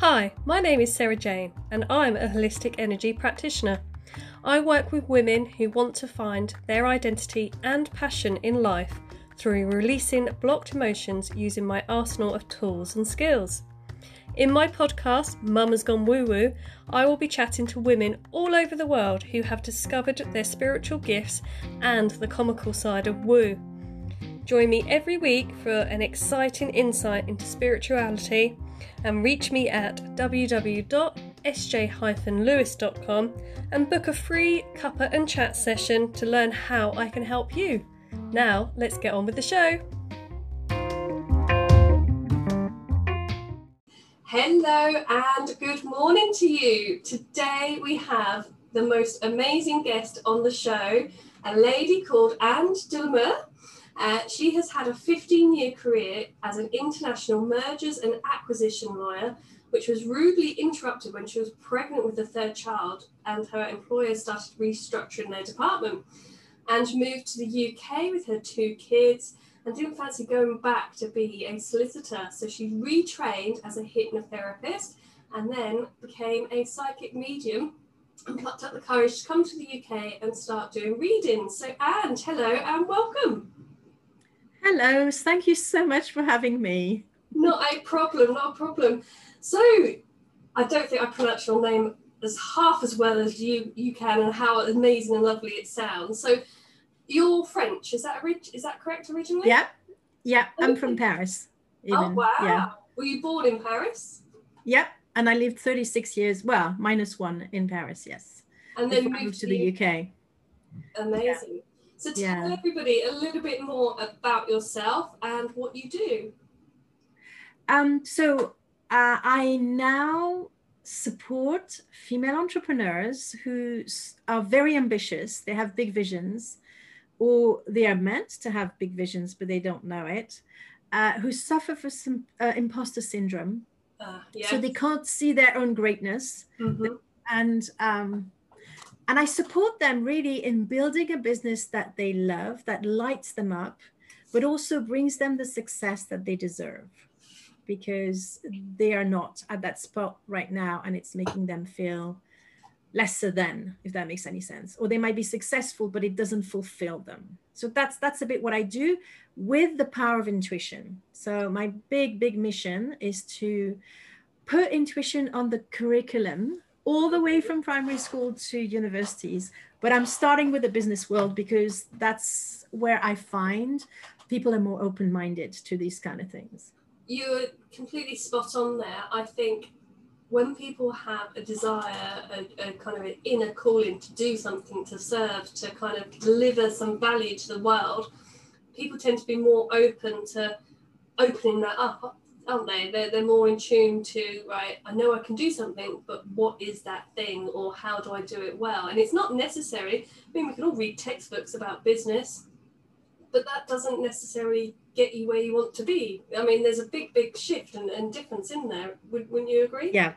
Hi, my name is Sarah Jane, and I'm a holistic energy practitioner. I work with women who want to find their identity and passion in life through releasing blocked emotions using my arsenal of tools and skills. In my podcast, Mum Has Gone Woo Woo, I will be chatting to women all over the world who have discovered their spiritual gifts and the comical side of woo. Join me every week for an exciting insight into spirituality and reach me at www.sj-lewis.com and book a free cuppa and chat session to learn how I can help you. Now, let's get on with the show. Hello and good morning to you. Today we have the most amazing guest on the show, a lady called Anne Delamer. Uh, she has had a 15 year career as an international mergers and acquisition lawyer, which was rudely interrupted when she was pregnant with the third child and her employer started restructuring their department. And moved to the UK with her two kids and didn't fancy going back to be a solicitor. So she retrained as a hypnotherapist and then became a psychic medium and plucked up the courage to come to the UK and start doing readings. So, Anne, hello and welcome. Hello, thank you so much for having me. Not a problem, not a problem. So, I don't think I pronounce your name as half as well as you you can, and how amazing and lovely it sounds. So, you're French, is that orig- is that correct originally? Yeah, yeah. I'm from Paris. Oh, even. Oh wow! Yeah. Were you born in Paris? Yeah, and I lived 36 years. Well, minus one in Paris. Yes. And then moved, moved to the UK. Amazing. Yeah. So tell yeah. everybody a little bit more about yourself and what you do. Um, so uh, I now support female entrepreneurs who are very ambitious. They have big visions, or they are meant to have big visions, but they don't know it. Uh, who suffer from some uh, imposter syndrome, uh, yeah. so they can't see their own greatness, mm-hmm. and um, and I support them really in building a business that they love, that lights them up, but also brings them the success that they deserve because they are not at that spot right now and it's making them feel lesser than if that makes any sense. Or they might be successful but it doesn't fulfill them. So that's that's a bit what i do with the power of intuition. So my big big mission is to put intuition on the curriculum all the way from primary school to universities. But I'm starting with the business world because that's where I find people are more open minded to these kind of things. You're completely spot on there. I think when people have a desire, a, a, kind of an inner calling to do something, to serve, to kind of deliver some value to the world, people tend to be more open to opening that up aren't they? They're, they're more in tune to, right, I know I can do something, but what is that thing or how do I do it well? And it's not necessary. I mean, we can all read textbooks about business, but that doesn't necessarily get you where you want to be. I mean, there's a big, big shift and, and difference in there. Would, wouldn't you agree? Yeah,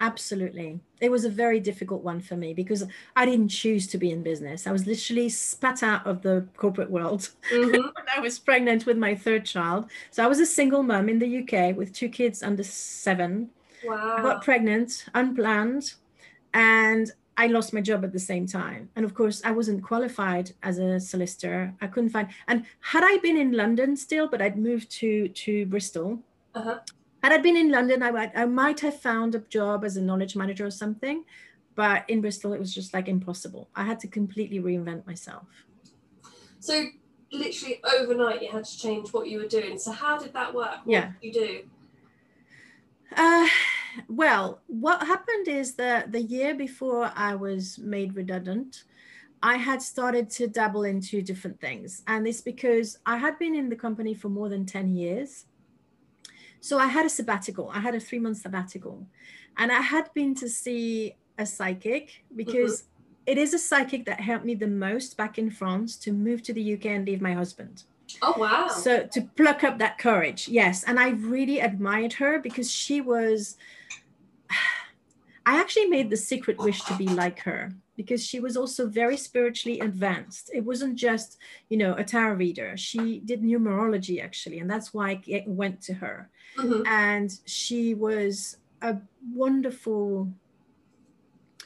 Absolutely. It was a very difficult one for me because I didn't choose to be in business. I was literally spat out of the corporate world mm-hmm. when I was pregnant with my third child. So I was a single mom in the UK with two kids under seven. Wow. I got pregnant, unplanned, and I lost my job at the same time. And of course, I wasn't qualified as a solicitor. I couldn't find. And had I been in London still, but I'd moved to to Bristol, uh-huh had I been in London, I, might, I might have found a job as a knowledge manager or something. But in Bristol, it was just like impossible. I had to completely reinvent myself. So, literally overnight, you had to change what you were doing. So, how did that work? What yeah. you do? Uh, well, what happened is that the year before I was made redundant, I had started to dabble into different things. And it's because I had been in the company for more than 10 years. So I had a sabbatical. I had a three month sabbatical. And I had been to see a psychic because mm-hmm. it is a psychic that helped me the most back in France to move to the UK and leave my husband. Oh, wow. So to pluck up that courage. Yes. And I really admired her because she was. I actually made the secret wish to be like her because she was also very spiritually advanced. It wasn't just, you know, a tarot reader. She did numerology actually, and that's why I went to her. Mm-hmm. And she was a wonderful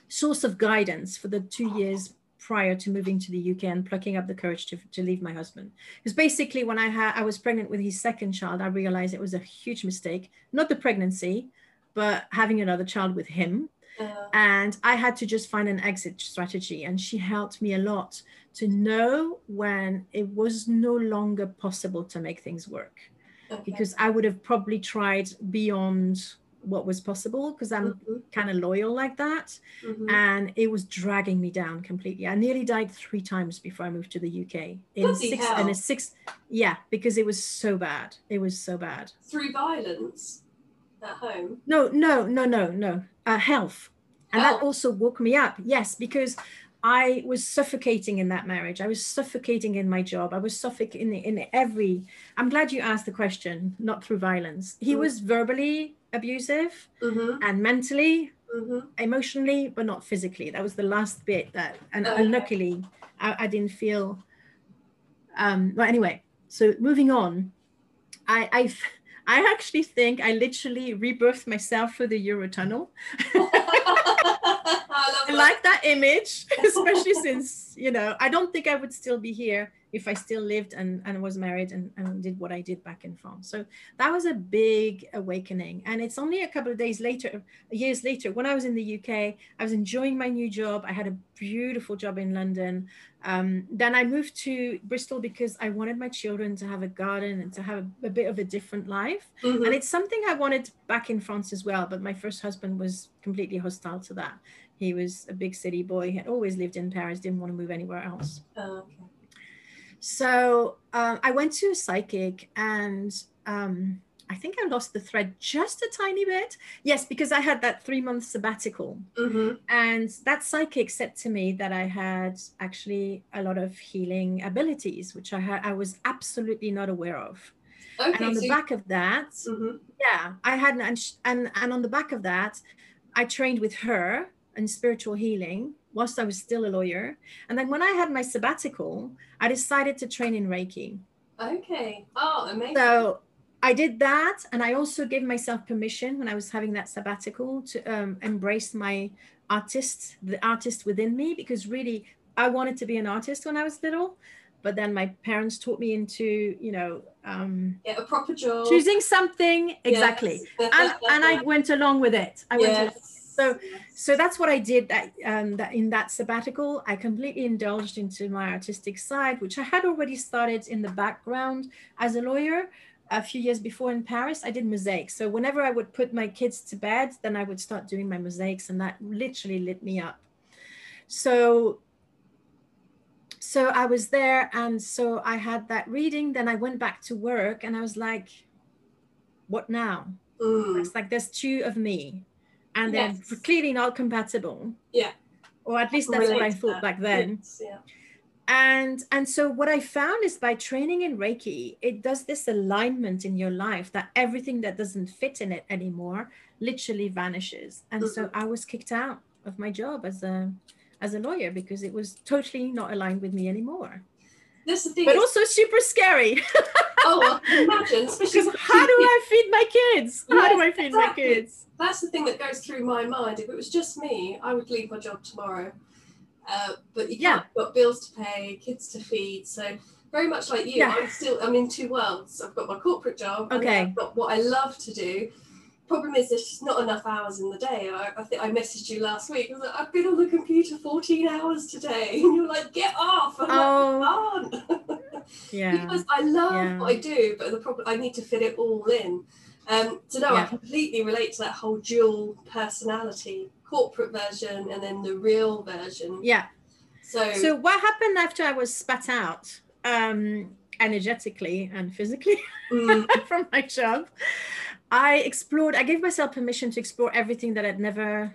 source of guidance for the two years prior to moving to the UK and plucking up the courage to, to leave my husband. Because basically, when I had I was pregnant with his second child, I realized it was a huge mistake. Not the pregnancy, but having another child with him. And I had to just find an exit strategy. And she helped me a lot to know when it was no longer possible to make things work. Okay. Because I would have probably tried beyond what was possible because I'm mm-hmm. kind of loyal like that. Mm-hmm. And it was dragging me down completely. I nearly died three times before I moved to the UK. In Bloody six hell. in a six yeah, because it was so bad. It was so bad. Through violence at home? No, no, no, no, no. Uh, health. And health. that also woke me up. Yes, because I was suffocating in that marriage. I was suffocating in my job. I was suffocating in, in every. I'm glad you asked the question, not through violence. He mm-hmm. was verbally abusive mm-hmm. and mentally, mm-hmm. emotionally, but not physically. That was the last bit that, and, okay. and luckily, I, I, didn't feel. Um, but anyway, so moving on, I I I actually think I literally rebirthed myself for the Eurotunnel. I like that image, especially since, you know, I don't think I would still be here if I still lived and, and was married and, and did what I did back in France. So that was a big awakening. And it's only a couple of days later, years later, when I was in the UK, I was enjoying my new job. I had a beautiful job in London. Um, then I moved to Bristol because I wanted my children to have a garden and to have a, a bit of a different life. Mm-hmm. And it's something I wanted back in France as well. But my first husband was completely hostile to that. He was a big city boy, he had always lived in Paris, didn't want to move anywhere else. Oh, okay. So um, I went to a psychic and um, I think I lost the thread just a tiny bit. Yes, because I had that three month sabbatical. Mm-hmm. And that psychic said to me that I had actually a lot of healing abilities, which I had I was absolutely not aware of. Okay, and on the back of that, mm-hmm. yeah, I had and, and and on the back of that, I trained with her in spiritual healing whilst I was still a lawyer. And then when I had my sabbatical, I decided to train in Reiki. Okay. Oh, amazing. So I did that. And I also gave myself permission when I was having that sabbatical to um, embrace my artist, the artist within me, because really I wanted to be an artist when I was little. But then my parents taught me into, you know, um, yeah, a proper job, choosing something exactly, yes. and and I went along with it. I yes. went so so that's what i did that um that in that sabbatical. I completely indulged into my artistic side which i had already started in the background as a lawyer a few years before in paris. I did mosaics. So whenever i would put my kids to bed then i would start doing my mosaics and that literally lit me up. So so i was there and so i had that reading. Then i went back to work and i was like what now? Mm. it's like there's two of me and they're yes. clearly not compatible. Yeah. Or at least that's what I thought back then. Yes, yeah. And and so what I found is by training in Reiki, it does this alignment in your life that everything that doesn't fit in it anymore literally vanishes. And mm-hmm. so I was kicked out of my job as a as a lawyer because it was totally not aligned with me anymore. This the thing but also super scary. oh, imagine, especially how do I feed my kids? How do I feed exactly. my kids? that's the thing that goes through my mind. If it was just me, I would leave my job tomorrow. Uh, but you yeah. got bills to pay, kids to feed. So very much like you, yeah. I'm still I'm in two worlds. I've got my corporate job. Okay. I've got what I love to do. Problem is, there's just not enough hours in the day. I, I think I messaged you last week. I was like, I've been on the computer 14 hours today, and you're like, get off. I'm oh. Like, yeah. because I love yeah. what I do, but the problem I need to fit it all in. Um, so no, yeah. I completely relate to that whole dual personality, corporate version and then the real version. Yeah. So so what happened after I was spat out, um, energetically and physically mm. from my job? I explored. I gave myself permission to explore everything that I'd never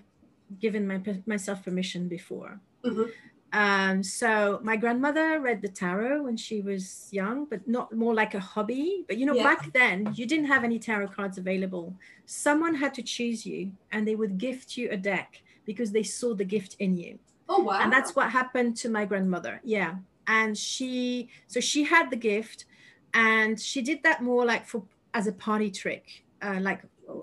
given my, myself permission before. Mm-hmm. Um, so my grandmother read the tarot when she was young, but not more like a hobby. But you know, yeah. back then you didn't have any tarot cards available. Someone had to choose you, and they would gift you a deck because they saw the gift in you. Oh wow! And that's what happened to my grandmother. Yeah, and she so she had the gift, and she did that more like for as a party trick, uh, like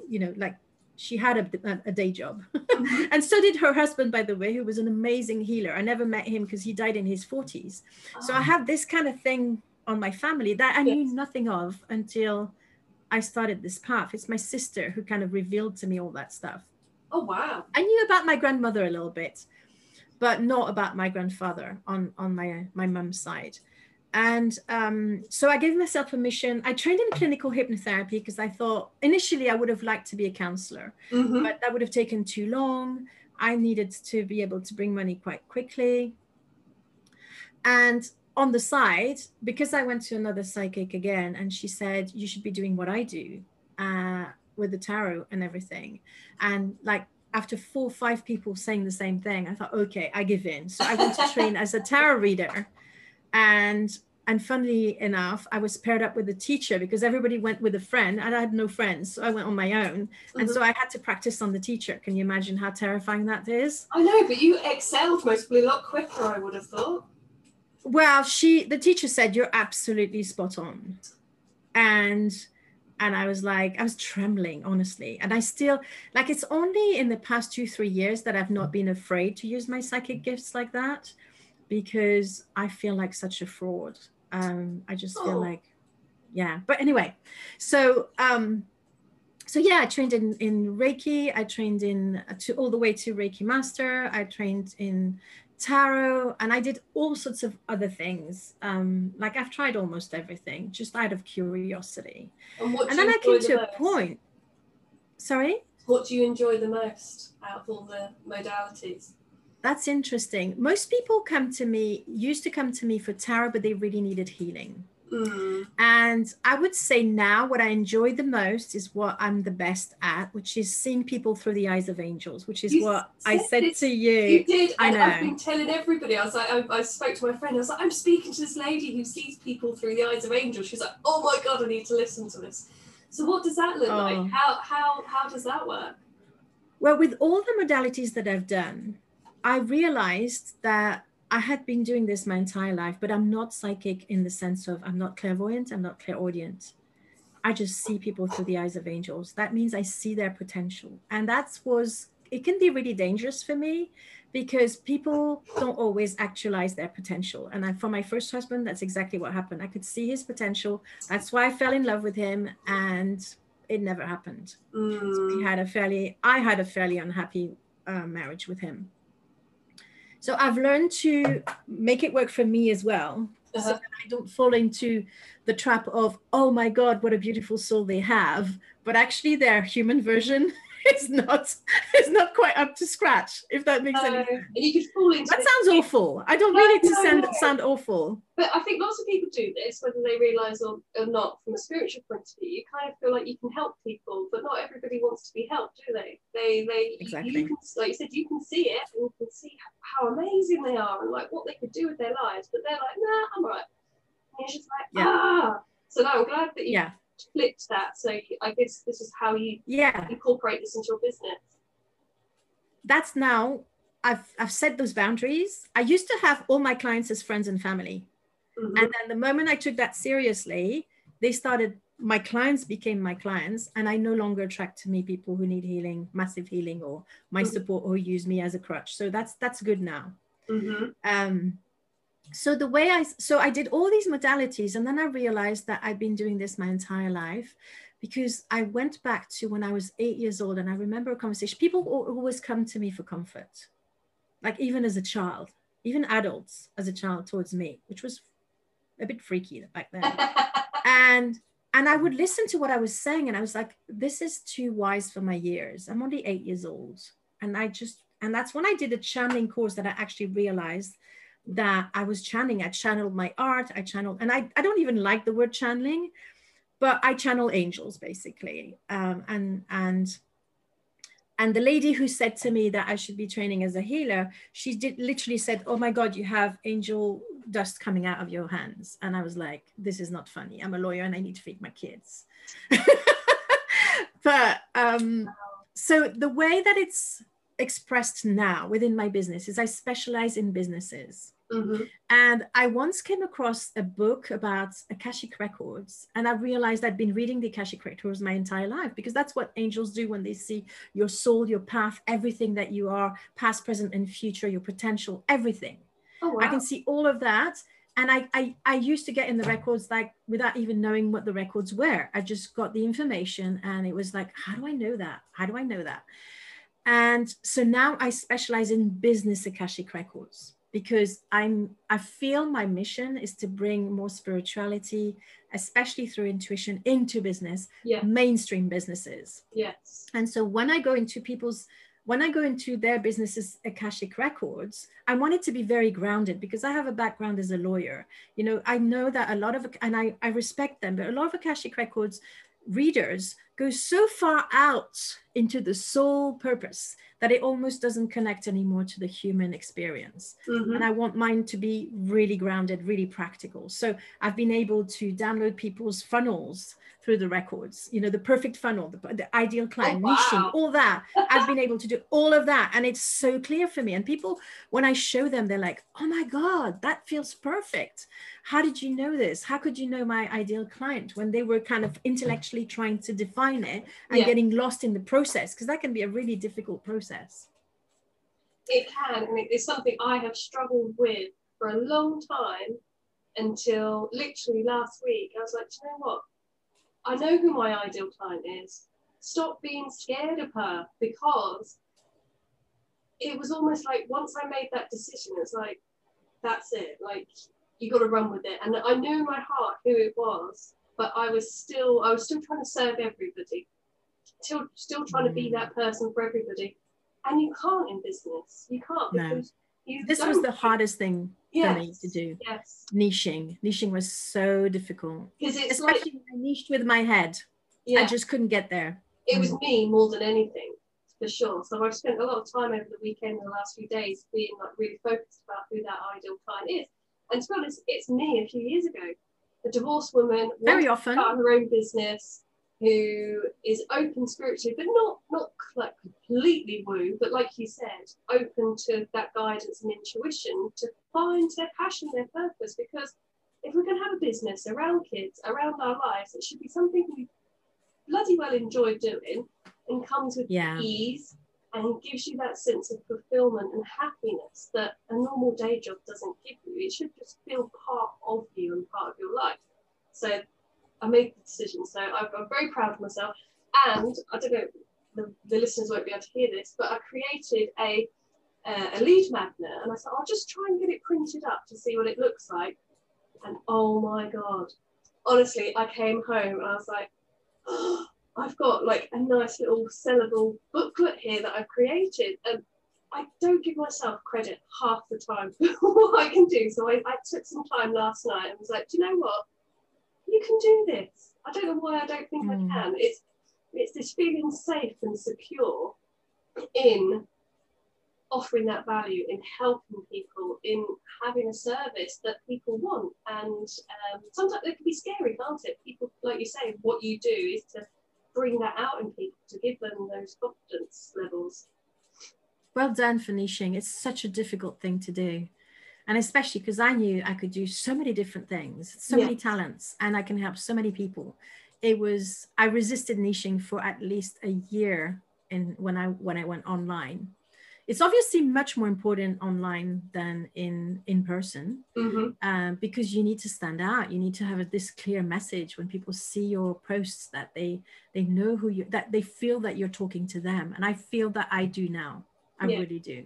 you know, like she had a, a day job. and so did her husband, by the way, who was an amazing healer. I never met him because he died in his 40s. So I ah. have this kind of thing on my family that I yes. knew nothing of until I started this path. It's my sister who kind of revealed to me all that stuff. Oh, wow. I knew about my grandmother a little bit, but not about my grandfather on, on my, my mum's side. And um, so I gave myself permission. I trained in clinical hypnotherapy because I thought initially I would have liked to be a counselor, mm-hmm. but that would have taken too long. I needed to be able to bring money quite quickly. And on the side, because I went to another psychic again, and she said, You should be doing what I do uh, with the tarot and everything. And like after four or five people saying the same thing, I thought, Okay, I give in. So I went to train as a tarot reader and and funnily enough i was paired up with a teacher because everybody went with a friend and i had no friends so i went on my own. Mm-hmm. and so mm-hmm. i had to practice on the teacher. Can you imagine how terrifying that is? I know but you excelled mostly a lot quicker i would have thought. Well she the teacher said you're absolutely spot on. And and i was like i was trembling honestly. And i still like it's only in the past two three years that i've not been afraid to use my psychic gifts like that because I feel like such a fraud. Um, I just feel oh. like, yeah. But anyway, so um, so yeah, I trained in in Reiki. I trained in uh, to all the way to Reiki master. I trained in tarot, and I did all sorts of other things. Um, like I've tried almost everything, just out of curiosity. And, and then I came to a point. Sorry. What do you enjoy the most out of all the modalities? That's interesting. Most people come to me, used to come to me for tarot, but they really needed healing. Mm. And I would say now what I enjoy the most is what I'm the best at, which is seeing people through the eyes of angels, which is you what I said this, to you. You did. I know. I've been telling everybody. I was like, I, I, spoke to my friend. I was like, I'm speaking to this lady who sees people through the eyes of angels. She's like, oh my god, I need to listen to this. So what does that look oh. like? How how how does that work? Well, with all the modalities that I've done, I realized that I had been doing this my entire life, but I'm not psychic in the sense of I'm not clairvoyant, I'm not clairaudient. I just see people through the eyes of angels. That means I see their potential. And that was, it can be really dangerous for me because people don't always actualize their potential. And I, for my first husband, that's exactly what happened. I could see his potential. That's why I fell in love with him. And it never happened. Mm. So we had a fairly, I had a fairly unhappy uh, marriage with him. So I've learned to make it work for me as well. Uh-huh. So that I don't fall into the trap of, oh my God, what a beautiful soul they have. But actually their human version is not it's not quite up to scratch if that makes any sense you could fall into that sounds awful i don't mean it to sound, sound awful but i think lots of people do this whether they realize or, or not from a spiritual point of view you kind of feel like you can help people but not everybody wants to be helped do they they they exactly you, can, like you said you can see it and you can see how amazing they are and like what they could do with their lives but they're like nah i'm right and you're just like yeah. ah so no i'm glad that you yeah flipped that. So I guess this is how you yeah incorporate this into your business. That's now I've I've set those boundaries. I used to have all my clients as friends and family. Mm-hmm. And then the moment I took that seriously, they started my clients became my clients and I no longer attract to me people who need healing, massive healing or my mm-hmm. support or use me as a crutch. So that's that's good now. Mm-hmm. Um so the way I so I did all these modalities and then I realized that I'd been doing this my entire life because I went back to when I was eight years old and I remember a conversation. People always come to me for comfort, like even as a child, even adults as a child towards me, which was a bit freaky back then. and and I would listen to what I was saying and I was like, this is too wise for my years. I'm only eight years old. And I just and that's when I did a channeling course that I actually realized that I was channeling. I channeled my art, I channeled, and I, I don't even like the word channeling, but I channel angels basically. Um, and and and the lady who said to me that I should be training as a healer, she did literally said, "Oh my God, you have angel dust coming out of your hands," and I was like, "This is not funny. I'm a lawyer and I need to feed my kids." but um, so the way that it's expressed now within my business is I specialize in businesses. Mhm. And I once came across a book about Akashic records, and I realized I'd been reading the Akashic records my entire life because that's what angels do when they see your soul, your path, everything that you are, past, present, and future, your potential, everything. Oh wow. I can see all of that. And I, I, I used to get in the records like without even knowing what the records were. I just got the information and it was like, how do I know that? How do I know that? And so now I specialize in business Akashic records because I'm I feel my mission is to bring more spirituality, especially through intuition, into business, Yeah. mainstream businesses. yes. And so when I go into people's when I go into their businesses Akashic records, I want it to be very grounded because I have a background as a lawyer. You know, I know that a lot of and I, I respect them, but a lot of Akashic records readers go so far out into the soul purpose that it almost doesn't connect anymore to the human experience Mhm. and I want mine to be really grounded, really practical. So I've been able to download people's funnels through the records, you know, the perfect funnel, the, the ideal client, Oh, wow. niching, all that. I've been able to do all of that. And it's so clear for me. And people, when I show them, they're like, oh my God, that feels perfect. How did you know this? How could you know my ideal client when they were kind of intellectually trying to define it and Yeah. getting lost in the process? Because that can be a really difficult process. It can, and it is something I have struggled with for a long time until literally last week. I was like, "Do you know what? I know who my ideal client is. Stop being scared of her because it was almost like once I made that decision, it's like, that's it. Like, you got to run with it. And I knew in my heart who it was, but I was still, I was still trying to serve everybody, still, still trying to be Mm. that person for everybody. And you can't in business. You can't No. you This was the hardest thing for me to do. Yes, Niching. Niching was so difficult. because it's like Especially when I niched with my head. yeah, I just couldn't get there. it was me more than anything for sure. So I've spent a lot of time over the weekend and the last few days being like really focused about who that ideal client is. And to be honest, it's me a few years ago, a divorced woman, Very often. start her own business, who is open spiritually, but not not like completely woo, but like you said, open to that guidance and intuition to find their passion, their purpose. Because if we're going to have a business around kids, around our lives, it should be something we bloody well enjoy doing and comes with Yeah. ease and it gives you that sense of fulfillment and happiness that a normal day job doesn't give you. It should just feel part of you and part of your life. So I made the decision. So I'm, I'm very proud of myself. And I don't know, the, the listeners won't be able to hear this, but I created a uh, a lead magnet and I said, I'll just try and get it printed up to see what it looks like. And oh my God, honestly, I came home and I was like, I've got like a nice little sellable booklet here that I've created. And I don't give myself credit half the time for what I can do. So I, I took some time last night and was like, do you know what? You can do this. I don't know why I don't think Mm. I can. It's it's this feeling safe and secure in offering that value, in helping people, in having a service that people want. And um, sometimes it can be scary, can't it? People, like you say, what you do is to bring that out in people, to give them those confidence levels. Well done for niching. It's such a difficult thing to do. And especially because I knew I could do so many different things, so many talents, and I can help so many people. It was I resisted niching for at least a year in when I when I went online. It's obviously much more important online than in in person. Mm-hmm. um, because you need to stand out you need to have a, this clear message when people see your posts that they they know who you that they feel that you're talking to them and i feel that i do now i Yeah. really do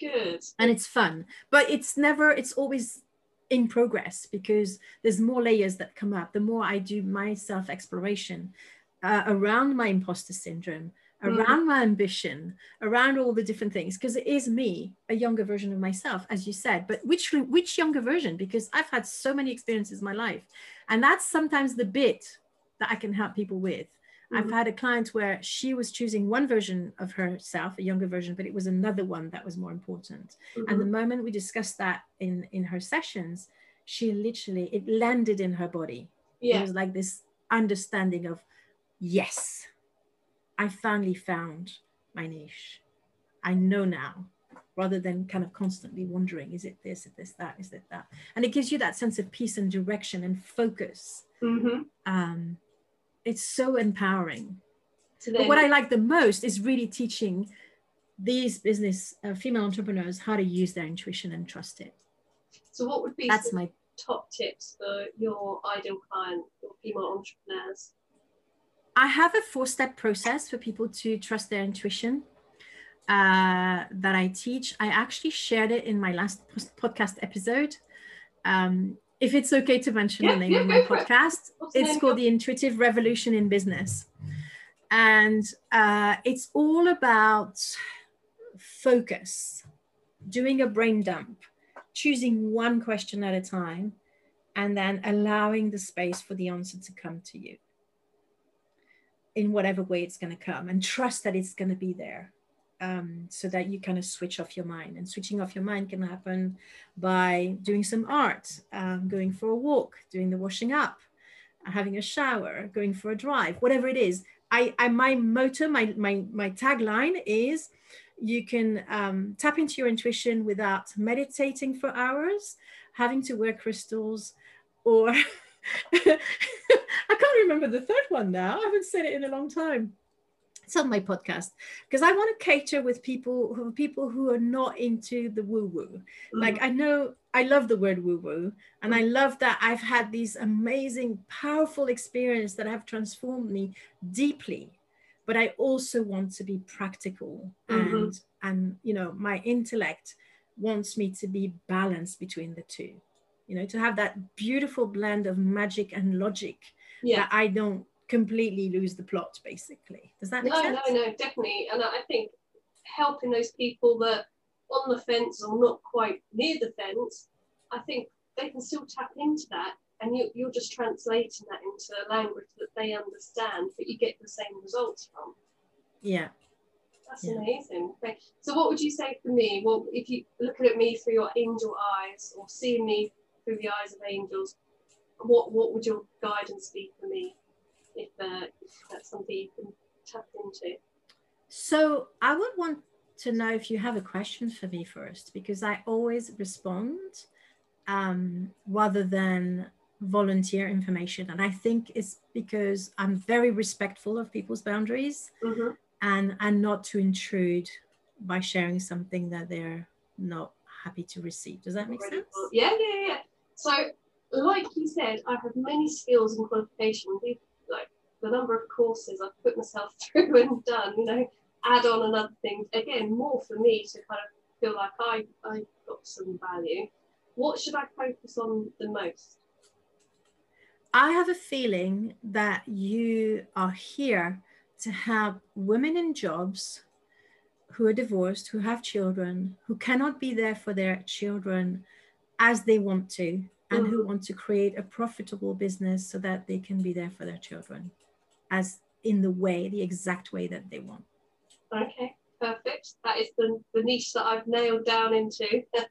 Good. and it's fun but it's never it's always in progress because there's more layers that come up the more i do my self exploration uh, around my imposter syndrome Mhm. around my ambition around all the different things because it is me a younger version of myself as you said but which which younger version because i've had so many experiences in my life and that's sometimes the bit that i can help people with I've Mhm. had a client where she was choosing one version of herself, a younger version, but it was another one that was more important. And the Mhm. moment we discussed that in in her sessions, she literally it landed in her body. It was like this understanding of, yes, I finally found my niche. I know now. rather than kind of constantly wondering, is it this, is this, that, is it that? And it gives you that sense of peace and direction and focus. Mm-hmm. Um, it's so empowering. So But what I like the most is really teaching these business uh, female entrepreneurs how to use their intuition and trust it. so what would be That's my top tips for your ideal client, your female entrepreneurs? I have a four step process for people to trust their intuition uh, that I teach. I actually shared it in my last podcast episode. Um, if it's okay to mention Yeah, the name yeah, of my for it. podcast, it's called The Intuitive Revolution in Business. And uh, it's all about focus, doing a brain dump, choosing one question at a time, and then allowing the space for the answer to come to you in whatever way it's going to come and trust that it's going to be there um, so that you kind of switch off your mind. And switching off your mind can happen by doing some art um, going for a walk doing the washing up having a shower going for a drive whatever it is. I, I my motto my, my my tagline is you can um, tap into your intuition without meditating for hours having to wear crystals or I can't remember the third one now. I haven't said it in a long time. It's on my podcast because I want to cater with people who people who are not into the woo woo. Like I know I love the word woo woo, and I love that I've had these amazing, powerful experiences that have transformed me deeply. But I also want to be practical, Mhm. and and you know my intellect wants me to be balanced between the two you know to have that beautiful blend of magic and logic yeah. that i don't completely lose the plot basically does that make No, sense no, no, definitely. And I think helping those people that on the fence or not quite near the fence, I think they can still tap into that. And you, you're just translating that into a language that they understand, but you get the same results from. yeah That's Yeah. amazing. Okay. So, what would you say for me? Well, if you looking at me through your angel eyes or seeing me through the eyes of angels, what what would your guidance be for me? If, uh, if that's something you can tap into. so i would want to know if you have a question for me first because i always respond um, rather than volunteer information and i think it's because i'm very respectful of people's boundaries hmm and and not to intrude by sharing something that they're not happy to receive does that make sense. Yeah, yeah, yeah. So, like you said, I have many skills and qualifications. Like the number of courses I've put myself through and done, you know, add on another thing. Again, more for me to kind of feel like I, I got some value. What should I focus on the most? I have a feeling that you are here to help women in jobs who are divorced, who have children, who cannot be there for their children as they want to, and who want to create a profitable business so that they can be there for their children as in the way, the exact way that they want. Okay, perfect. That is the, the niche that I've nailed down into.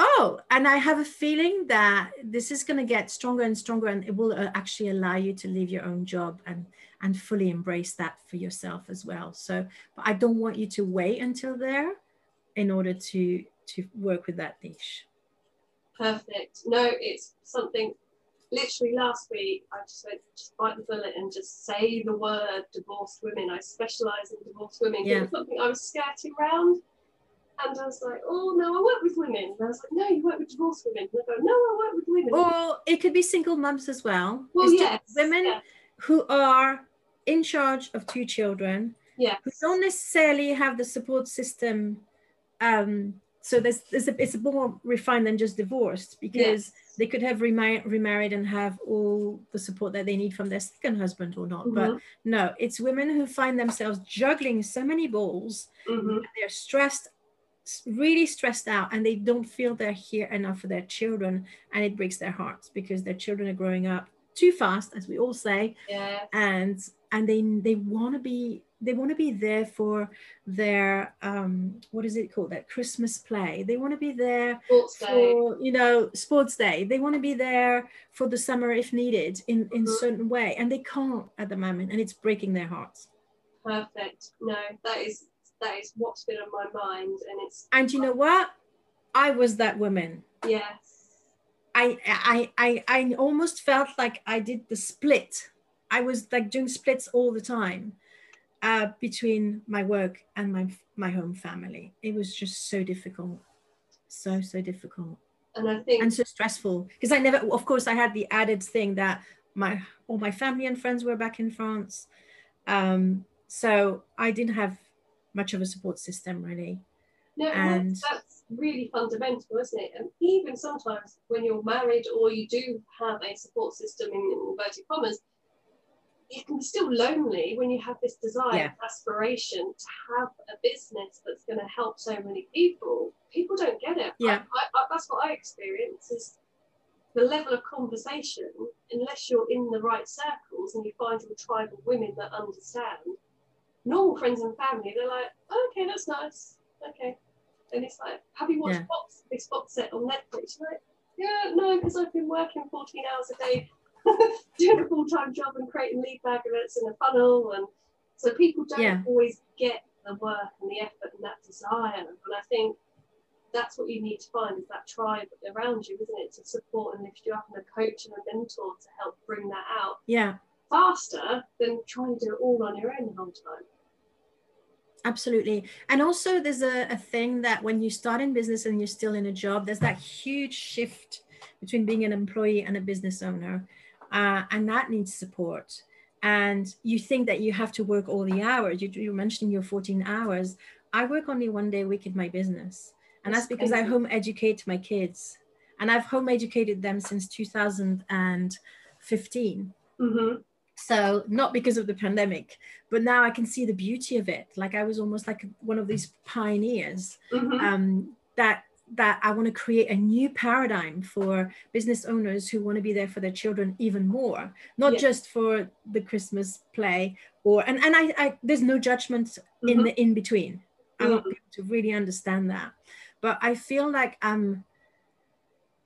Oh, and I have a feeling that this is going to get stronger and stronger, and it will uh, actually allow you to leave your own job and and fully embrace that for yourself as well. So, but I don't want you to wait until there in order to to work with that niche. Perfect. No, it's something. Literally last week, I just went just bite the bullet and just say the word divorced women. I specialise in divorced women. It was something I was skirting around, and I was like, "Oh no, I work with women." And I was like, "No, you work with divorced women." And I go, "No, I work with women." Or it could be single moms as well. well, It's yes, women yeah, who are in charge of two children yeah, who don't necessarily have the support system. Um, so there's, there's a, it's more refined than just divorced because yes. they could have remar- remarried and have all the support that they need from their second husband or not. But Mhm, no, it's women who find themselves juggling so many balls. mhm. They're stressed, really stressed out, and they don't feel they're here enough for their children. And it breaks their hearts because their children are growing up too fast, as we all say, yeah, and and they they want to be they want to be there for their um what is it called that christmas play they want to be there sports day. for you know sports day they want to be there for the summer if needed in in Mhm. certain way and they can't at the moment and it's breaking their hearts Perfect. No, that is that is what's been on my mind, and it's. And you know what? I was that woman. Yes. I I I I almost felt like I did the split. I was like doing splits all the time uh, between my work and my my home family. It was just so difficult, so so difficult, and I think and so stressful because I never. Of course, I had the added thing that my all my family and friends were back in France, um, so I didn't have much of a support system really. No, and that's, really fundamental, isn't it? And even sometimes when you're married or you do have a support system in, in inverted commas, it can be still lonely when you have this desire, yeah. aspiration to have a business that's going to help so many people. People don't get it. Yeah, I, I, that's what I experience is the level of conversation. Unless you're in the right circles and you find your tribe of women that understand, normal friends and family, they're like, oh, okay, that's nice, okay. And it's like, have you watched yeah. box, this box set on Netflix? You're like, yeah, no, because I've been working 14 hours a day doing a full time job and creating lead magnets in a funnel. And so people don't yeah. always get the work and the effort and that desire. And I think that's what you need to find is that tribe around you, isn't it? To support and lift you up and a coach and a mentor to help bring that out. Yeah. Faster than trying to do it all on your own the whole time. Absolutely. And also there's a, a thing that when you start in business and you're still in a job, there's that huge shift between being an employee and a business owner uh, and that needs support. And you think that you have to work all the hours. You, you're mentioning your 14 hours. I work only one day a week in my business. And that's because i home educate my kids. And i've home educated them since 2015 mm-hmm. so not because of the pandemic but now i can see the beauty of it. Like i was almost like one of these pioneers mm-hmm. um, that that I want to create a new paradigm for business owners who want to be there for their children even more, not yes. just for the Christmas play or and and I, I there's no judgment mm-hmm. in the in between. I want mm-hmm. to really understand that, but I feel like I'm.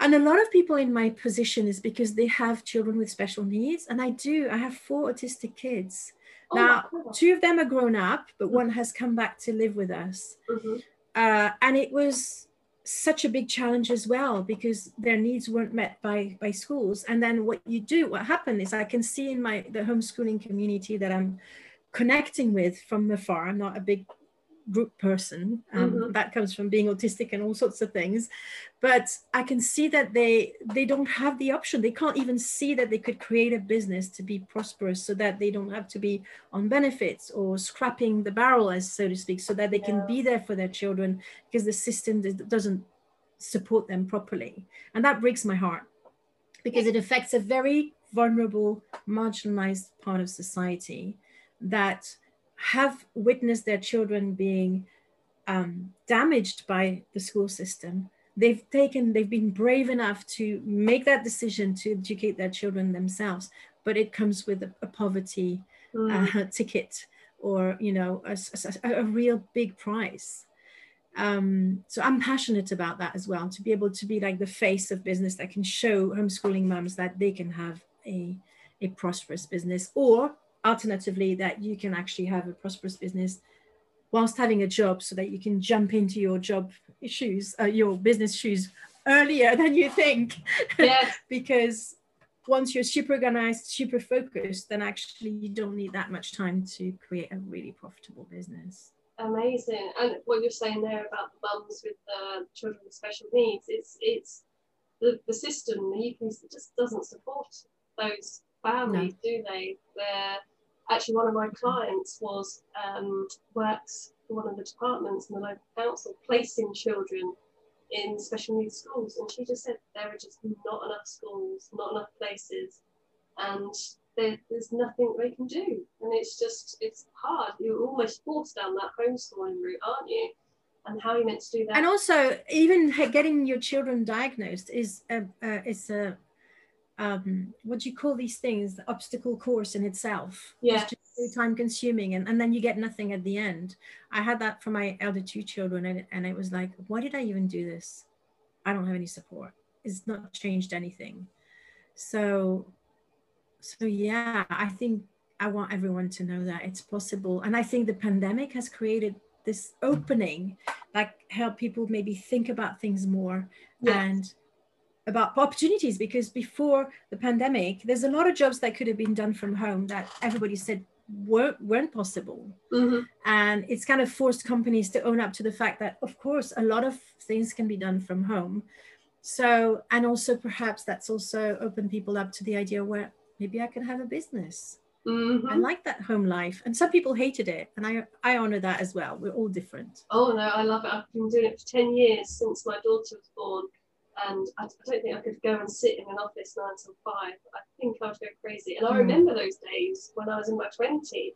And a lot of people in my position is because they have children with special needs, and I do. I have four autistic kids. Oh, now, two of them are grown up, but mm-hmm. one has come back to live with us. Mm-hmm. Uh, and it was such a big challenge as well because their needs weren't met by by schools. And then what you do what happened is i can see in my the homeschooling community that i'm connecting with from afar. I'm not a big group person um, mm-hmm. that comes from being autistic and all sorts of things but i can see that they they don't have the option they can't even see that they could create a business to be prosperous so that they don't have to be on benefits or scrapping the barrel as so to speak so that they yeah. can be there for their children because the system doesn't support them properly and that breaks my heart because it affects a very vulnerable marginalized part of society that have witnessed their children being um, damaged by the school system they've taken they've been brave enough to make that decision to educate their children themselves but it comes with a, a poverty mm. uh, ticket or you know a, a, a real big price um, so i'm passionate about that as well to be able to be like the face of business that can show homeschooling moms that they can have a, a prosperous business or alternatively that you can actually have a prosperous business whilst having a job so that you can jump into your job shoes uh, your business shoes earlier than you think yes. because once you're super organized super focused then actually you don't need that much time to create a really profitable business amazing and what you're saying there about the mums with the children with special needs it's it's the, the system the UK just doesn't support those families no. do they they're actually one of my clients was um, works for one of the departments in the local council placing children in special needs schools. And she just said there are just not enough schools not enough places and there, there's nothing they can do. And it's just it's hard. You're almost forced down that homeschooling route aren't you? And how are you meant to do that? And also even getting your children diagnosed is a, uh, is a um, what do you call these things? The obstacle course in itself. Yeah. It's just time consuming and, and then you get nothing at the end. I had that for my elder two children and, and it was like, why did I even do this? I don't have any support. It's not changed anything. So so yeah, I think I want everyone to know that it's possible. And I think the pandemic has created this opening like help people maybe think about things more Yes. and about opportunities because before the pandemic there's a lot of jobs that could have been done from home that everybody said weren't, weren't possible Mhm. and it's kind of forced companies to own up to the fact that of course a lot of things can be done from home so and also perhaps that's also opened people up to the idea where maybe i can have a business Mhm. i like that home life and some people hated it and i i honor that as well we're all different Oh no, I love it. I've been doing it for 10 years since my daughter was born. And I, don't think I could go and sit in an office nine till five. I think I would go crazy. And I Mm. remember those days when I was in my 20s.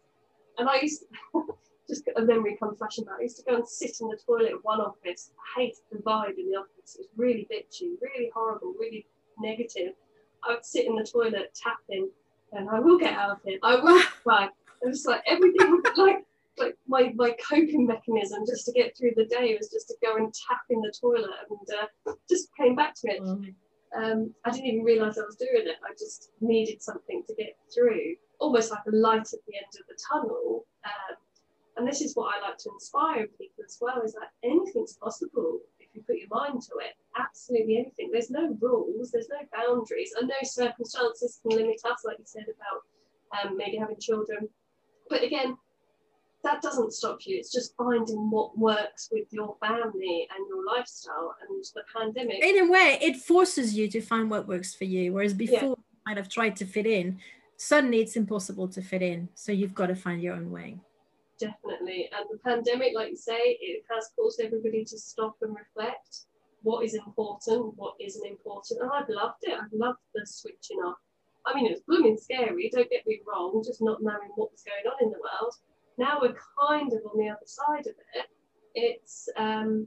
And I used to, just a memory come flashing back. I used to go and sit in the toilet in one office. I hated the vibe in the office. It was really bitchy, really horrible, really negative. I would sit in the toilet tapping and I will get out of here. I will cry. It just like everything like like my, my coping mechanism just to get through the day was just to go and tap in the toilet and uh, just came back to it. Um, I didn't even realise I was doing it. I just needed something to get through, almost like a light at the end of the tunnel. Um, and this is what I like to inspire people as well: is that anything's possible if you put your mind to it. Absolutely anything. There's no rules. There's no boundaries. And no circumstances can limit us, like you said about um, maybe having children, but again, that doesn't stop you. It's just finding what works with your family and your lifestyle. And the pandemic, in a way it forces you to find what works for you whereas before you might have tried to fit in suddenly it's impossible to fit in so you've got to find your own way definitely. And the pandemic, like you say, it has caused everybody to stop and reflect what is important, what isn't important. And I've loved it. I've loved the switching off. I mean, it was blooming scary, don't get me wrong, just not knowing what was going on in the world. Now we're kind of on the other side of it. It's, um,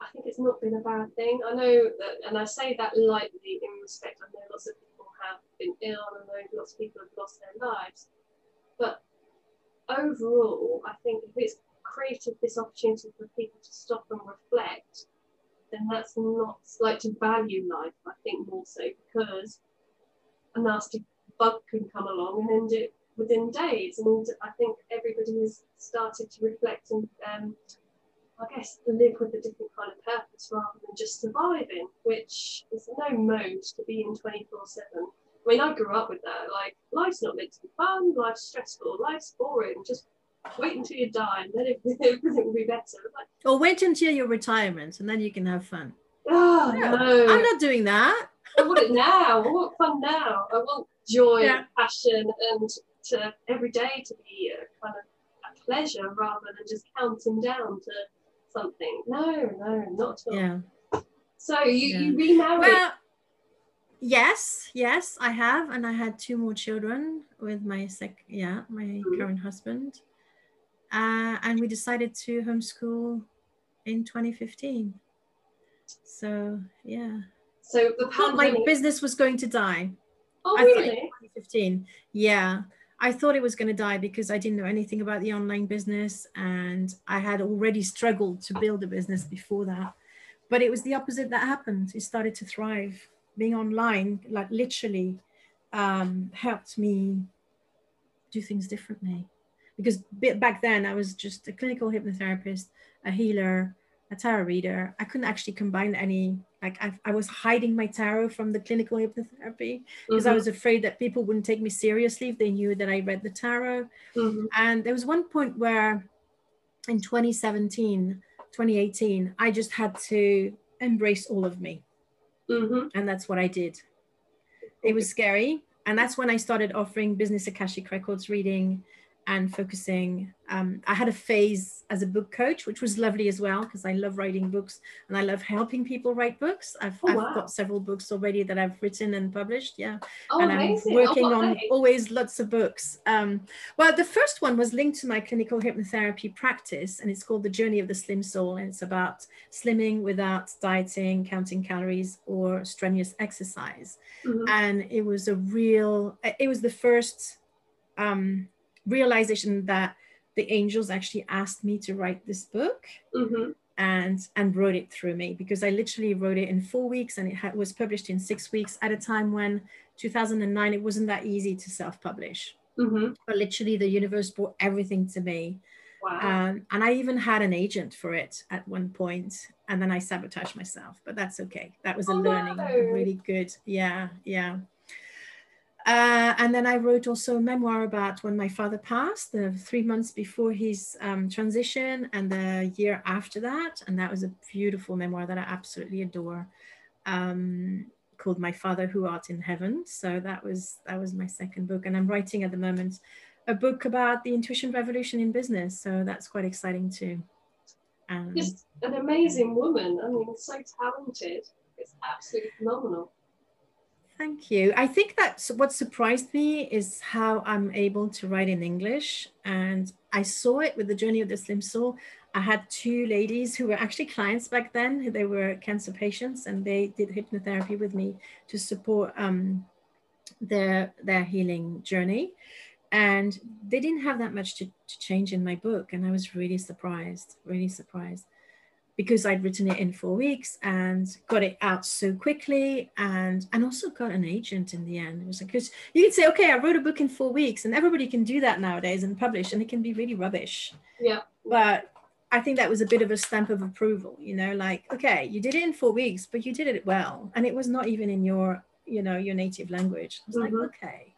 I think it's not been a bad thing. I know that, and I say that lightly in respect, I know lots of people have been ill, and I know lots of people have lost their lives. But overall, I think if it's created this opportunity for people to stop and reflect, then that's not like to value life, I think more so because a nasty bug can come along and end it within days. And I think everybody has started to reflect and um, I guess live with a different kind of purpose rather than just surviving, which is no mode to be in 24 7. I mean, I grew up with that. Like, life's not meant to be fun, life's stressful, life's boring. Just wait until you die and then everything will be better. Like, or wait until your retirement and then you can have fun oh, No, no. i'm not doing that I want it now. I want fun now. I want joy, Yeah. passion, and to every day to be a kind of a pleasure rather than just counting down to something. No, no, not at all. yeah So you, Yeah. you remarried. well yes yes i have and i had two more children with my sec yeah my Mhm. current husband uh, and we decided to homeschool in 2015 so yeah so the thought my business was going to die oh, I really? 2015 yeah i thought it was going to die because i didn't know anything about the online business and i had already struggled to build a business before that. But it was the opposite that happened. It started to thrive. Being online like literally um, helped me do things differently. Because back then i was just a clinical hypnotherapist a healer a tarot reader i couldn't actually combine any like I, I was hiding my tarot from the clinical hypnotherapy because I Mhm, was afraid that people wouldn't take me seriously if they knew that I read the tarot. mhm. And there was one point where in 2017, 2018, I just had to embrace all of me. Mhm. And that's what I did. It was scary. And that's when I started offering business Akashic Records reading and focusing. Um, I had a phase as a book coach, which was lovely as well, because I love writing books and I love helping people write books. I've, Oh, I've wow. got several books already that I've written and published. Yeah Oh, and amazing. I'm Oh, working what on they? always lots of books. Um, well, the first one was linked to my clinical hypnotherapy practice, and it's called The Journey of the Slim Soul, and it's about slimming without dieting, counting calories, or strenuous exercise. Mhm. And it was a real, it was the first um, realization that the angels actually asked me to write this book Mhm. and and wrote it through me because I literally wrote it in four weeks and it was published in six weeks at a time when 2009 it wasn't that easy to self-publish Mhm. but literally the universe brought everything to me Wow. Um, and I even had an agent for it at one point, and then I sabotaged myself. But that's okay. That was a Oh, learning, no. really good. Yeah, yeah. Uh, and then I wrote also a memoir about when my father passed, the three months before his um, transition, and the year after that. And that was a beautiful memoir that I absolutely adore, um, called "My Father Who Art in Heaven." So that was that was my second book, and I'm writing at the moment a book about the intuition revolution in business. So that's quite exciting too. Um, Just an amazing woman. I mean, so talented. It's absolutely phenomenal. Thank you. I think that's what surprised me is how I'm able to write in English. And I saw it with the Journey of the Slim Soul. I had two ladies who were actually clients back then. They were cancer patients and they did hypnotherapy with me to support um, their, their healing journey. And they didn't have that much to, to change in my book. And I was really surprised, really surprised because I'd written it in four weeks and got it out so quickly and and also got an agent in the end. It was like because you can say, okay, I wrote a book in four weeks, and everybody can do that nowadays and publish, and it can be really rubbish. Yeah. But I think that was a bit of a stamp of approval, you know, like, okay, you did it in four weeks, but you did it well. And it was not even in your, you know, your native language. I was Mhm. like, okay,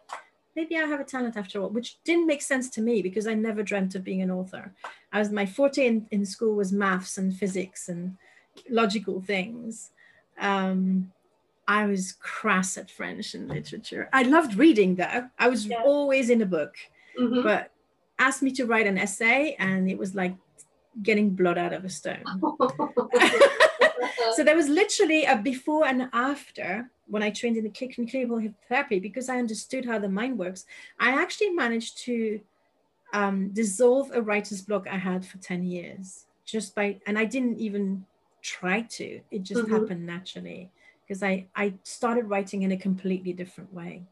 maybe I have a talent after all, which didn't make sense to me because I never dreamt of being an author. I was my forte in, in school was maths and physics and logical things. Um, I was crass at French and literature. I loved reading though. I was Yeah. always in a book, Mhm. but asked me to write an essay and it was like getting blood out of a stone. so there was literally a before and after when I trained in the clinical hypnotherapy because I understood how the mind works. I actually managed to um, dissolve a writer's block I had for 10 years just by, and I didn't even try to, it just Mhm. happened naturally because I, I started writing in a completely different way.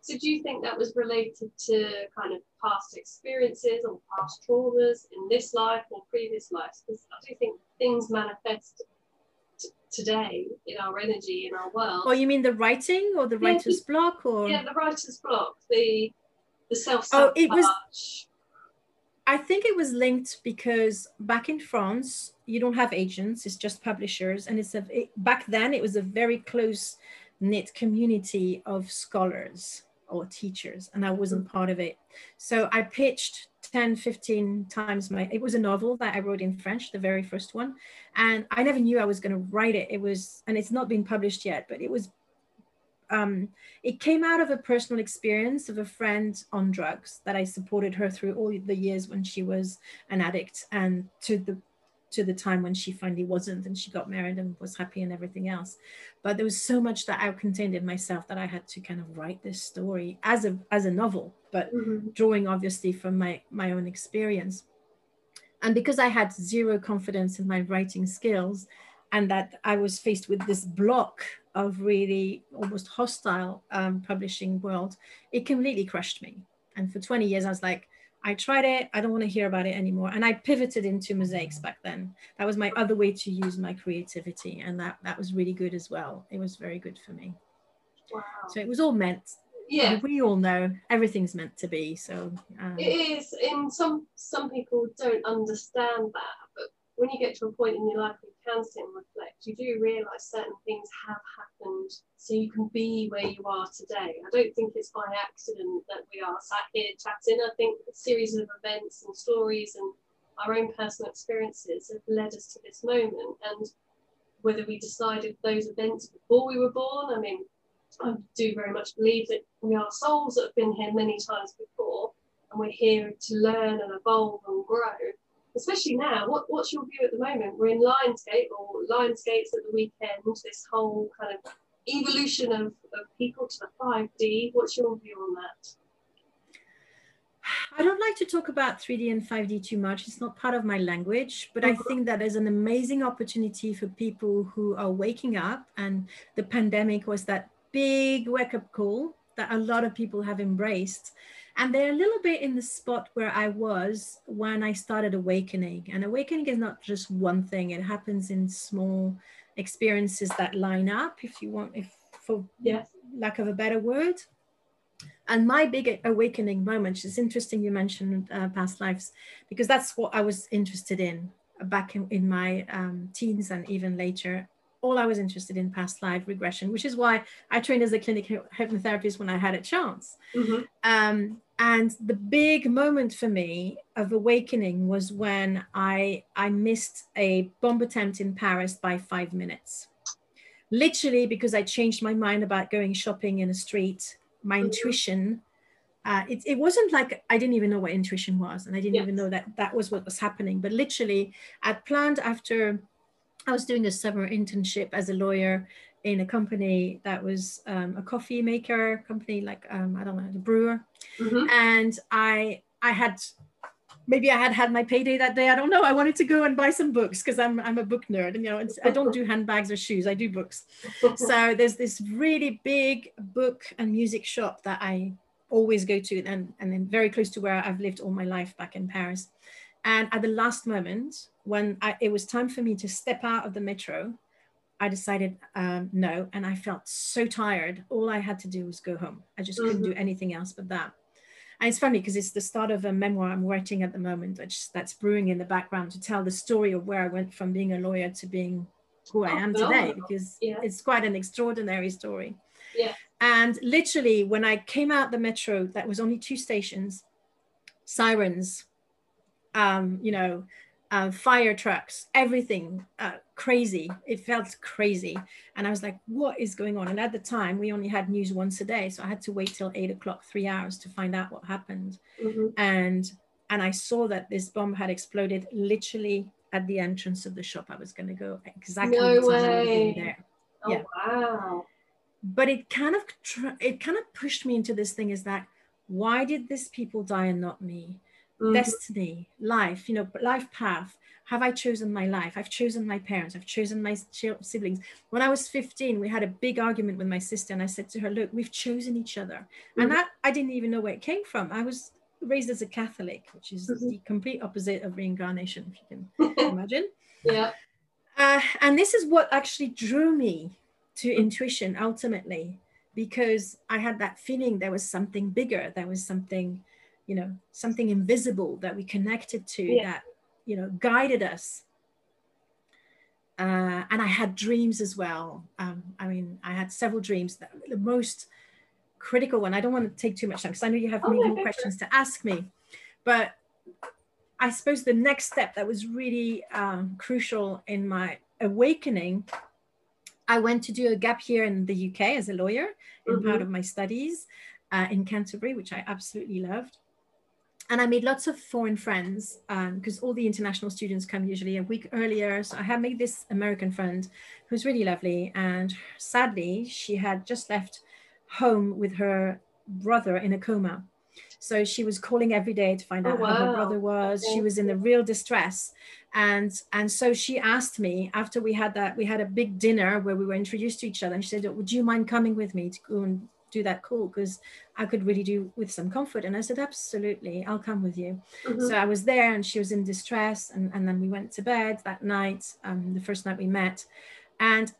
So do you think that was related to kind of past experiences or past traumas in this life or previous lives? Because I do think things manifest today in our energy, in our world. Oh, you mean the writing or the Yeah, writer's block or? yeah, the writer's block, the the self Oh, it was- I think it was linked because back in France, you don't have agents; it's just publishers, and it's a it, back then it was a very close knit community of scholars or teachers, and I wasn't mm-hmm. part of it. So I pitched 10, 15 times my. It was a novel that I wrote in French, the very first one, and I never knew I was going to write it. It was, and it's not been published yet, but it was um, it came out of a personal experience of a friend on drugs that I supported her through all the years when she was an addict and to the to the time when she finally wasn't and she got married and was happy and everything else but there was so much that I contained in myself that I had to kind of write this story as a as a novel but Mhm. drawing obviously from my my own experience. And because i had zero confidence in my writing skills and that i was faced with this block of really almost hostile um, publishing world it completely crushed me. And for 20 years i was like i tried it. I don't want to hear about it anymore. And i pivoted into mosaics back then. That was my other way to use my creativity and that that was really good as well. It was very good for me. Wow. so it was all meant Yeah, we all know everything's meant to be so um, it is. And some some people don't understand that, but when you get to a point in your life where you can sit and reflect, you do realise certain things have happened so you can be where you are today. I don't think it's by accident that we are sat here chatting. I think a series of events and stories and our own personal experiences have led us to this moment. And whether we decided those events before we were born, I mean, I do very much believe that we are souls that have been here many times before, and we're here to learn and evolve and grow. Especially now, what, what's your view at the moment? We're in Lionsgate or Lionsgates at the weekend, this whole kind of evolution of, of people to the 5D. What's your view on that? I don't like to talk about 3D and 5D too much. It's not part of my language, but I Mhm. think that is an amazing opportunity for people who are waking up. And the pandemic was that big wake up call that a lot of people have embraced. And they're a little bit in the spot where I was when I started awakening. And awakening is not just one thing, it happens in small experiences that line up, if you want, if for Yes. lack of a better word. and my big awakening moment it's interesting you mentioned uh, past lives because that's what i was interested in back in, in my um, teens and even later all i was interested in past life regression which is why i trained as a clinical hypnotherapist when i had a chance mm-hmm. um, and the big moment for me of awakening was when i i missed a bomb attempt in paris by five minutes literally because i changed my mind about going shopping in a street my mm-hmm. intuition uh, it, it wasn't like I didn't even know what intuition was, and I didn't yes. even know that that was what was happening. But literally, I'd planned after I was doing a summer internship as a lawyer in a company that was um, a coffee maker company, like um, I don't know, the brewer, mm-hmm. and I I had maybe I had had my payday that day. I don't know. I wanted to go and buy some books because I'm I'm a book nerd, and you know I don't do handbags or shoes. I do books. so there's this really big book and music shop that I always go to, and and then very close to where I've lived all my life back in Paris. And at the last moment, when I, it was time for me to step out of the metro, I decided um, no, and I felt so tired. All I had to do was go home. I just mm-hmm. couldn't do anything else but that. And it's funny because it's the start of a memoir I'm writing at the moment, which that's brewing in the background to tell the story of where I went from being a lawyer to being who I oh, am today, because yeah. it's quite an extraordinary story. Yeah. And literally, when I came out the metro, that was only two stations, sirens, um, you know, uh, fire trucks, everything uh, crazy. It felt crazy. And I was like, what is going on? And at the time, we only had news once a day. So I had to wait till eight o'clock, three hours to find out what happened. Mm-hmm. And and I saw that this bomb had exploded literally at the entrance of the shop I was going to go exactly no way. There. Oh, yeah. wow. But it kind of it kind of pushed me into this thing is that why did this people die and not me? Mm-hmm. destiny, life, you know, life path. Have I chosen my life? I've chosen my parents. I've chosen my siblings. When I was 15, we had a big argument with my sister, and I said to her, Look, we've chosen each other. Mm-hmm. And that I didn't even know where it came from. I was raised as a Catholic, which is mm-hmm. the complete opposite of reincarnation, if you can imagine. Yeah. Uh, and this is what actually drew me to mm-hmm. intuition ultimately, because I had that feeling there was something bigger, there was something you know something invisible that we connected to yeah. that you know guided us. Uh, and i had dreams as well. Um, i mean i had several dreams that the most critical one. I don't want to take too much time because i know you have oh, more questions to ask me. But i suppose the next step that was really um, crucial in my awakening i went to do a gap year in the uk as a lawyer in mm-hmm. part of my studies uh, in canterbury which i absolutely loved and I made lots of foreign friends because um, all the international students come usually a week earlier. So I had made this American friend who's really lovely. And sadly, she had just left home with her brother in a coma. So she was calling every day to find oh, out wow. how her brother was. She was in a real distress. And and so she asked me after we had that, we had a big dinner where we were introduced to each other. And she said, Would you mind coming with me to go and do that call because I could really do with some comfort. And I said, absolutely, I'll come with you. Mm-hmm. So I was there and she was in distress. And, and then we went to bed that night, um, the first night we met. And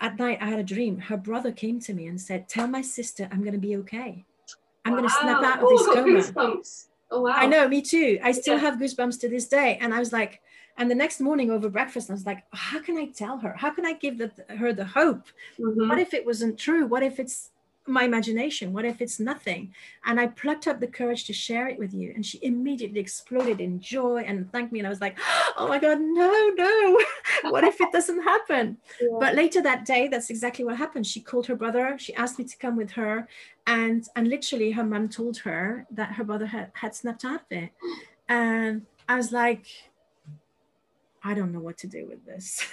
at night, I had a dream. Her brother came to me and said, Tell my sister I'm going to be okay. I'm wow. going to snap out of this coma. Oh, wow. I know, me too. I still yeah. have goosebumps to this day. And I was like, and the next morning over breakfast, I was like, how can I tell her? How can I give the, her the hope? Mm-hmm. What if it wasn't true? What if it's my imagination? What if it's nothing? And I plucked up the courage to share it with you. And she immediately exploded in joy and thanked me. And I was like, oh my God, no, no. what if it doesn't happen? Yeah. But later that day, that's exactly what happened. She called her brother. She asked me to come with her. And, and literally, her mom told her that her brother had, had snapped out of it. And I was like, I don't know what to do with this.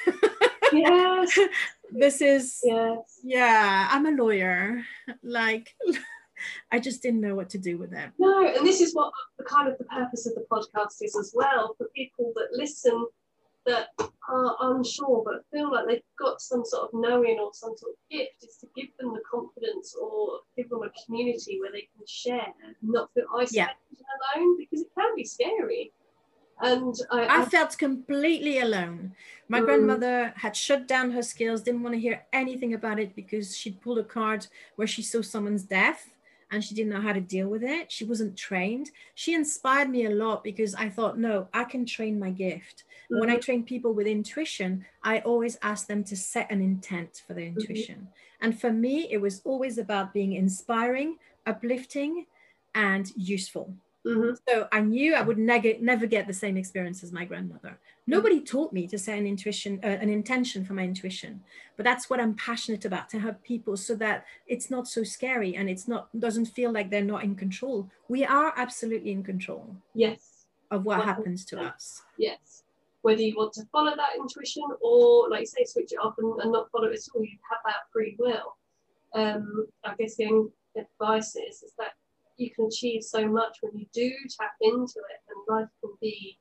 yes. this is yes. yeah, I'm a lawyer. Like I just didn't know what to do with it. No, and this is what the kind of the purpose of the podcast is as well for people that listen that are unsure but feel like they've got some sort of knowing or some sort of gift is to give them the confidence or give them a community where they can share and not feel isolated yeah. and alone because it can be scary. And I, I, felt completely alone. My mm. grandmother had shut down her skills, didn't want to hear anything about it because she'd pulled a card where she saw someone's death and she didn't know how to deal with it. She wasn't trained. She inspired me a lot because I thought, no, I can train my gift. Mm-hmm. When I mm-hmm. train people with intuition, I always ask them to set an intent for their mm-hmm. intuition. Mm-hmm. And for me, it was always about being inspiring, uplifting, and useful. Mm-hmm. So I knew I would neg- never get the same experience as my grandmother. Nobody taught me to set an intuition, uh, an intention for my intuition, but that's what I'm passionate about to help people so that it's not so scary and it's not doesn't feel like they're not in control. We are absolutely in control. Yes. Of what happens to us. Yes. Whether you want to follow that intuition or, like you say, switch it off and, and not follow it at all, you have that free will. Um, I guess the advice is, is that you can achieve so much when you do tap into it, and life can be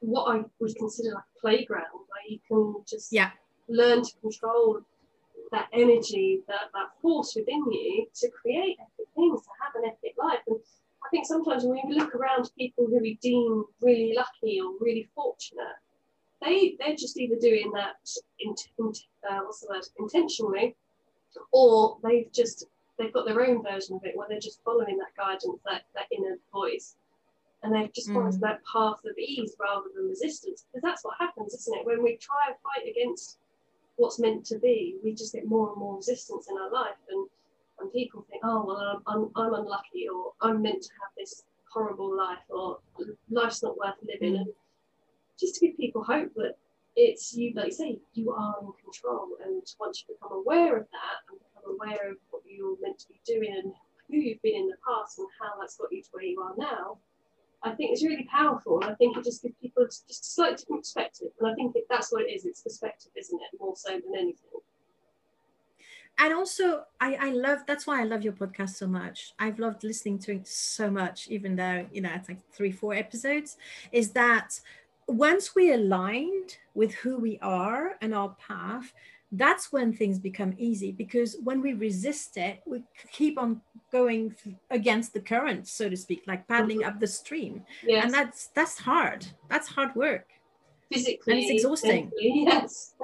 what I would consider like a playground. Like you can just yeah. learn to control that energy, that that force within you to create epic things, to have an epic life. And I think sometimes when we look around people who we deem really lucky or really fortunate, they they're just either doing that in, in, uh, what's the word intentionally, or they've just they've got their own version of it where they're just following that guidance, that that inner voice. And they've just gone mm. that path of ease rather than resistance because that's what happens isn't it? When we try and fight against what's meant to be we just get more and more resistance in our life. And and people think oh well i'm, I'm, I'm unlucky or i'm meant to have this horrible life or life's not worth living. Mm. and just to give people hope that it's you like you say you are in control. And once you become aware of that and become aware of what you're meant to be doing and who you've been in the past and how that's got you to where you are now I think it's really powerful. I think it just gives people just a slightly different perspective. And I think it, that's what it is. It's perspective, isn't it? More so than anything. And also, I, I love, that's why I love your podcast so much. I've loved listening to it so much, even though, you know, it's like three, four episodes, is that once we aligned with who we are and our path, that's when things become easy because when we resist it, we keep on going against the current, so to speak, like paddling mm-hmm. up the stream. Yes. And that's that's hard. That's hard work. Physically. And it's exhausting. Yes.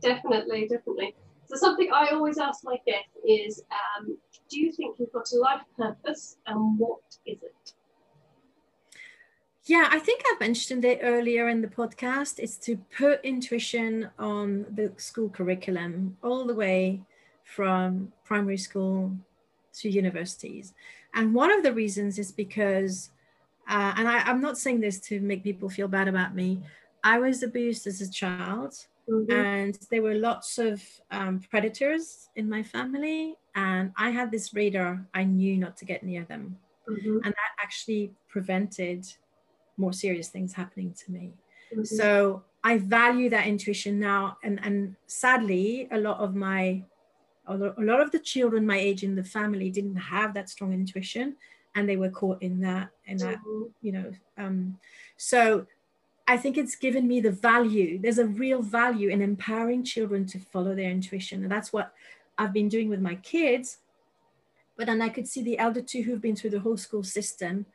definitely, definitely. So something I always ask my guests is, um, do you think you've got a life purpose and what is it? Yeah, I think I mentioned it earlier in the podcast. It's to put intuition on the school curriculum all the way from primary school to universities. And one of the reasons is because, uh, and I, am not saying this to make people feel bad about me, I was abused as a child. Mm-hmm. And there were lots of um, predators in my family, and I had this radar. I knew not to get near them, mm-hmm. and that actually prevented more serious things happening to me. Mm-hmm. So I value that intuition now. And, and sadly, a lot of my, a lot of the children my age in the family didn't have that strong intuition and they were caught in that, in that, mm-hmm. you know. Um, so I think it's given me the value. There's a real value in empowering children to follow their intuition. And that's what I've been doing with my kids. But then I could see the elder two who've been through the whole school system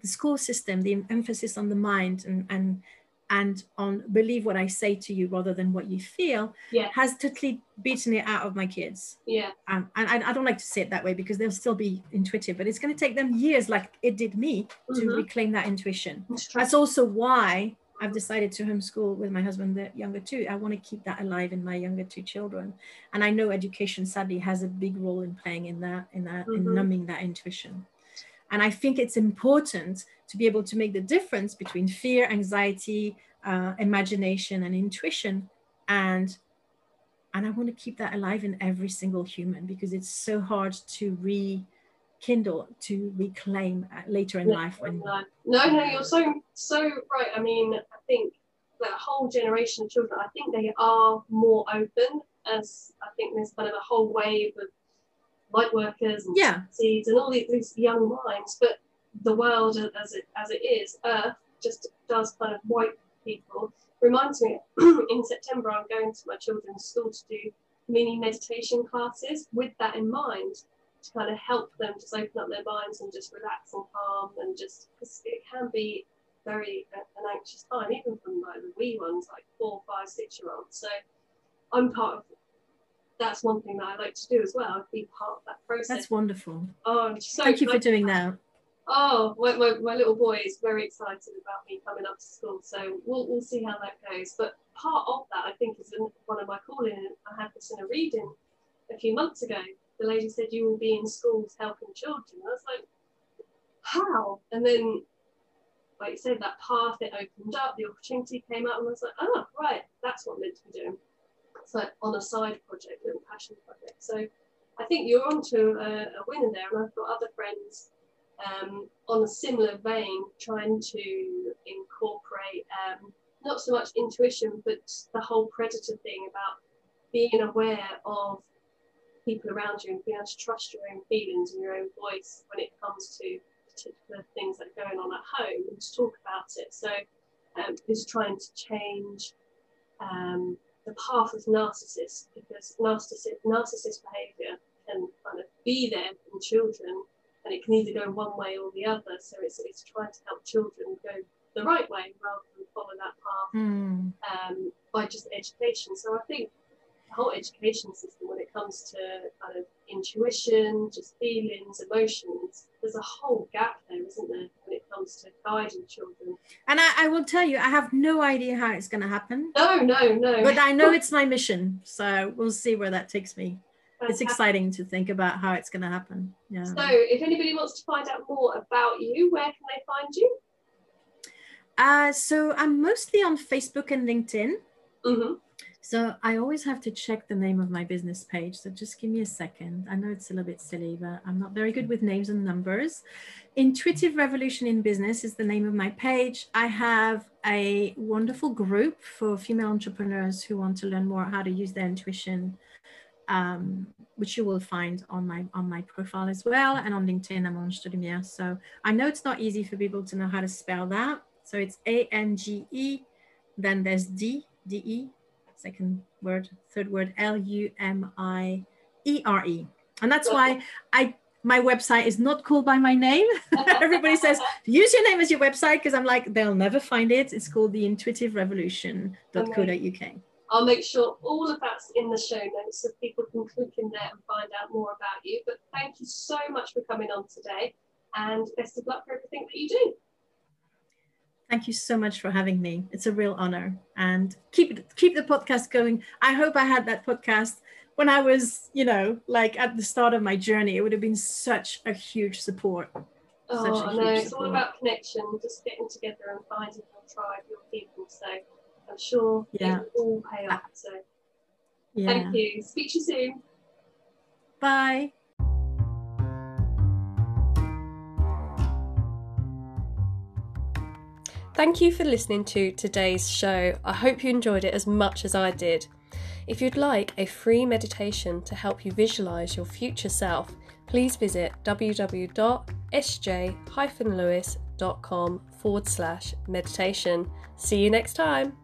the school system, the emphasis on the mind and and and on believe what I say to you rather than what you feel yeah. has totally beaten it out of my kids. Yeah. Um, and I, I, don't like to say it that way because they'll still be intuitive, but it's going to take them years, like it did me, to mm-hmm. reclaim that intuition. That's, That's also why I've decided to homeschool with my husband, the younger two. I want to keep that alive in my younger two children. And I know education sadly has a big role in playing in that, in that, mm-hmm. in numbing that intuition. And I think it's important to be able to make the difference between fear, anxiety, uh, imagination, and intuition. And and I want to keep that alive in every single human because it's so hard to rekindle, to reclaim uh, later in life. When no, no, you're so so right. I mean, I think that whole generation of children, I think they are more open as I think there's kind of a whole wave of light workers and yeah. seeds and all these, young minds, but the world as it as it is, Earth just does kind of wipe people. Reminds me, in September I'm going to my children's school to do mini meditation classes with that in mind to kind of help them just open up their minds and just relax and calm and just because it can be very uh, an anxious time even from like the wee ones like four, five, six year olds. So I'm part of that's one thing that I like to do as well. Be part of that process. That's wonderful. Oh, so Thank you for doing that. Oh, my, my, my little boy is very excited about me coming up to school, so we'll, we'll see how that goes. But part of that, I think, is in one of my calling. I had this in a reading a few months ago. The lady said, You will be in schools helping children. I was like, How? And then, like you said, that path it opened up, the opportunity came up, and I was like, Oh, right, that's what I'm meant to be doing. Like on a side project, a little passion project. So I think you're onto a, a winner there, and I've got other friends um, on a similar vein, trying to incorporate um, not so much intuition, but the whole predator thing about being aware of people around you and being able to trust your own feelings and your own voice when it comes to particular things that are going on at home and to talk about it. So, um, is trying to change um, the path of narcissists because narcissist, narcissist behavior can kind of be there in children and it can either go one way or the other. So it's, it's trying to help children go the right way rather than follow that path Mm. um, by just education. So I think the whole education system, when it comes to kind of intuition, just feelings, emotions, there's a whole gap there, isn't there, when it comes to guiding children? And I, I will tell you, I have no idea how it's going to happen, No, no, no. but I know it's my mission. So we'll see where that takes me. It's exciting to think about how it's going to happen. Yeah. So, if anybody wants to find out more about you, where can they find you? Uh, so I'm mostly on Facebook and LinkedIn. Mm-hmm. So I always have to check the name of my business page. So just give me a second. I know it's a little bit silly, but I'm not very good with names and numbers. Intuitive Revolution in Business is the name of my page. I have a wonderful group for female entrepreneurs who want to learn more how to use their intuition, um, which you will find on my on my profile as well. And on LinkedIn, I'm Ange. So I know it's not easy for people to know how to spell that. So it's A N G E, then there's D, D E, second word, third word, L U M I E R E. And that's why I my website is not called by my name. Everybody says use your name as your website because I'm like they'll never find it. It's called the Intuitive Revolution.co.uk. I'll make sure all of that's in the show notes so people can click in there and find out more about you. But thank you so much for coming on today and best of luck for everything that you do. Thank you so much for having me. It's a real honor. And keep keep the podcast going. I hope I had that podcast when I was, you know, like at the start of my journey. It would have been such a huge support. Oh, Such a oh, I know. huge It's all about connection, just getting together and finding your tribe, your people. So I'm sure Yeah. it will all pay off. So Yeah. thank you. Speak to you soon. Bye. Thank you for listening to today's show. I hope you enjoyed it as much as I did. If you'd like a free meditation to help you visualize your future self, please visit www.sj-lewis.com forward slash meditation. See you next time.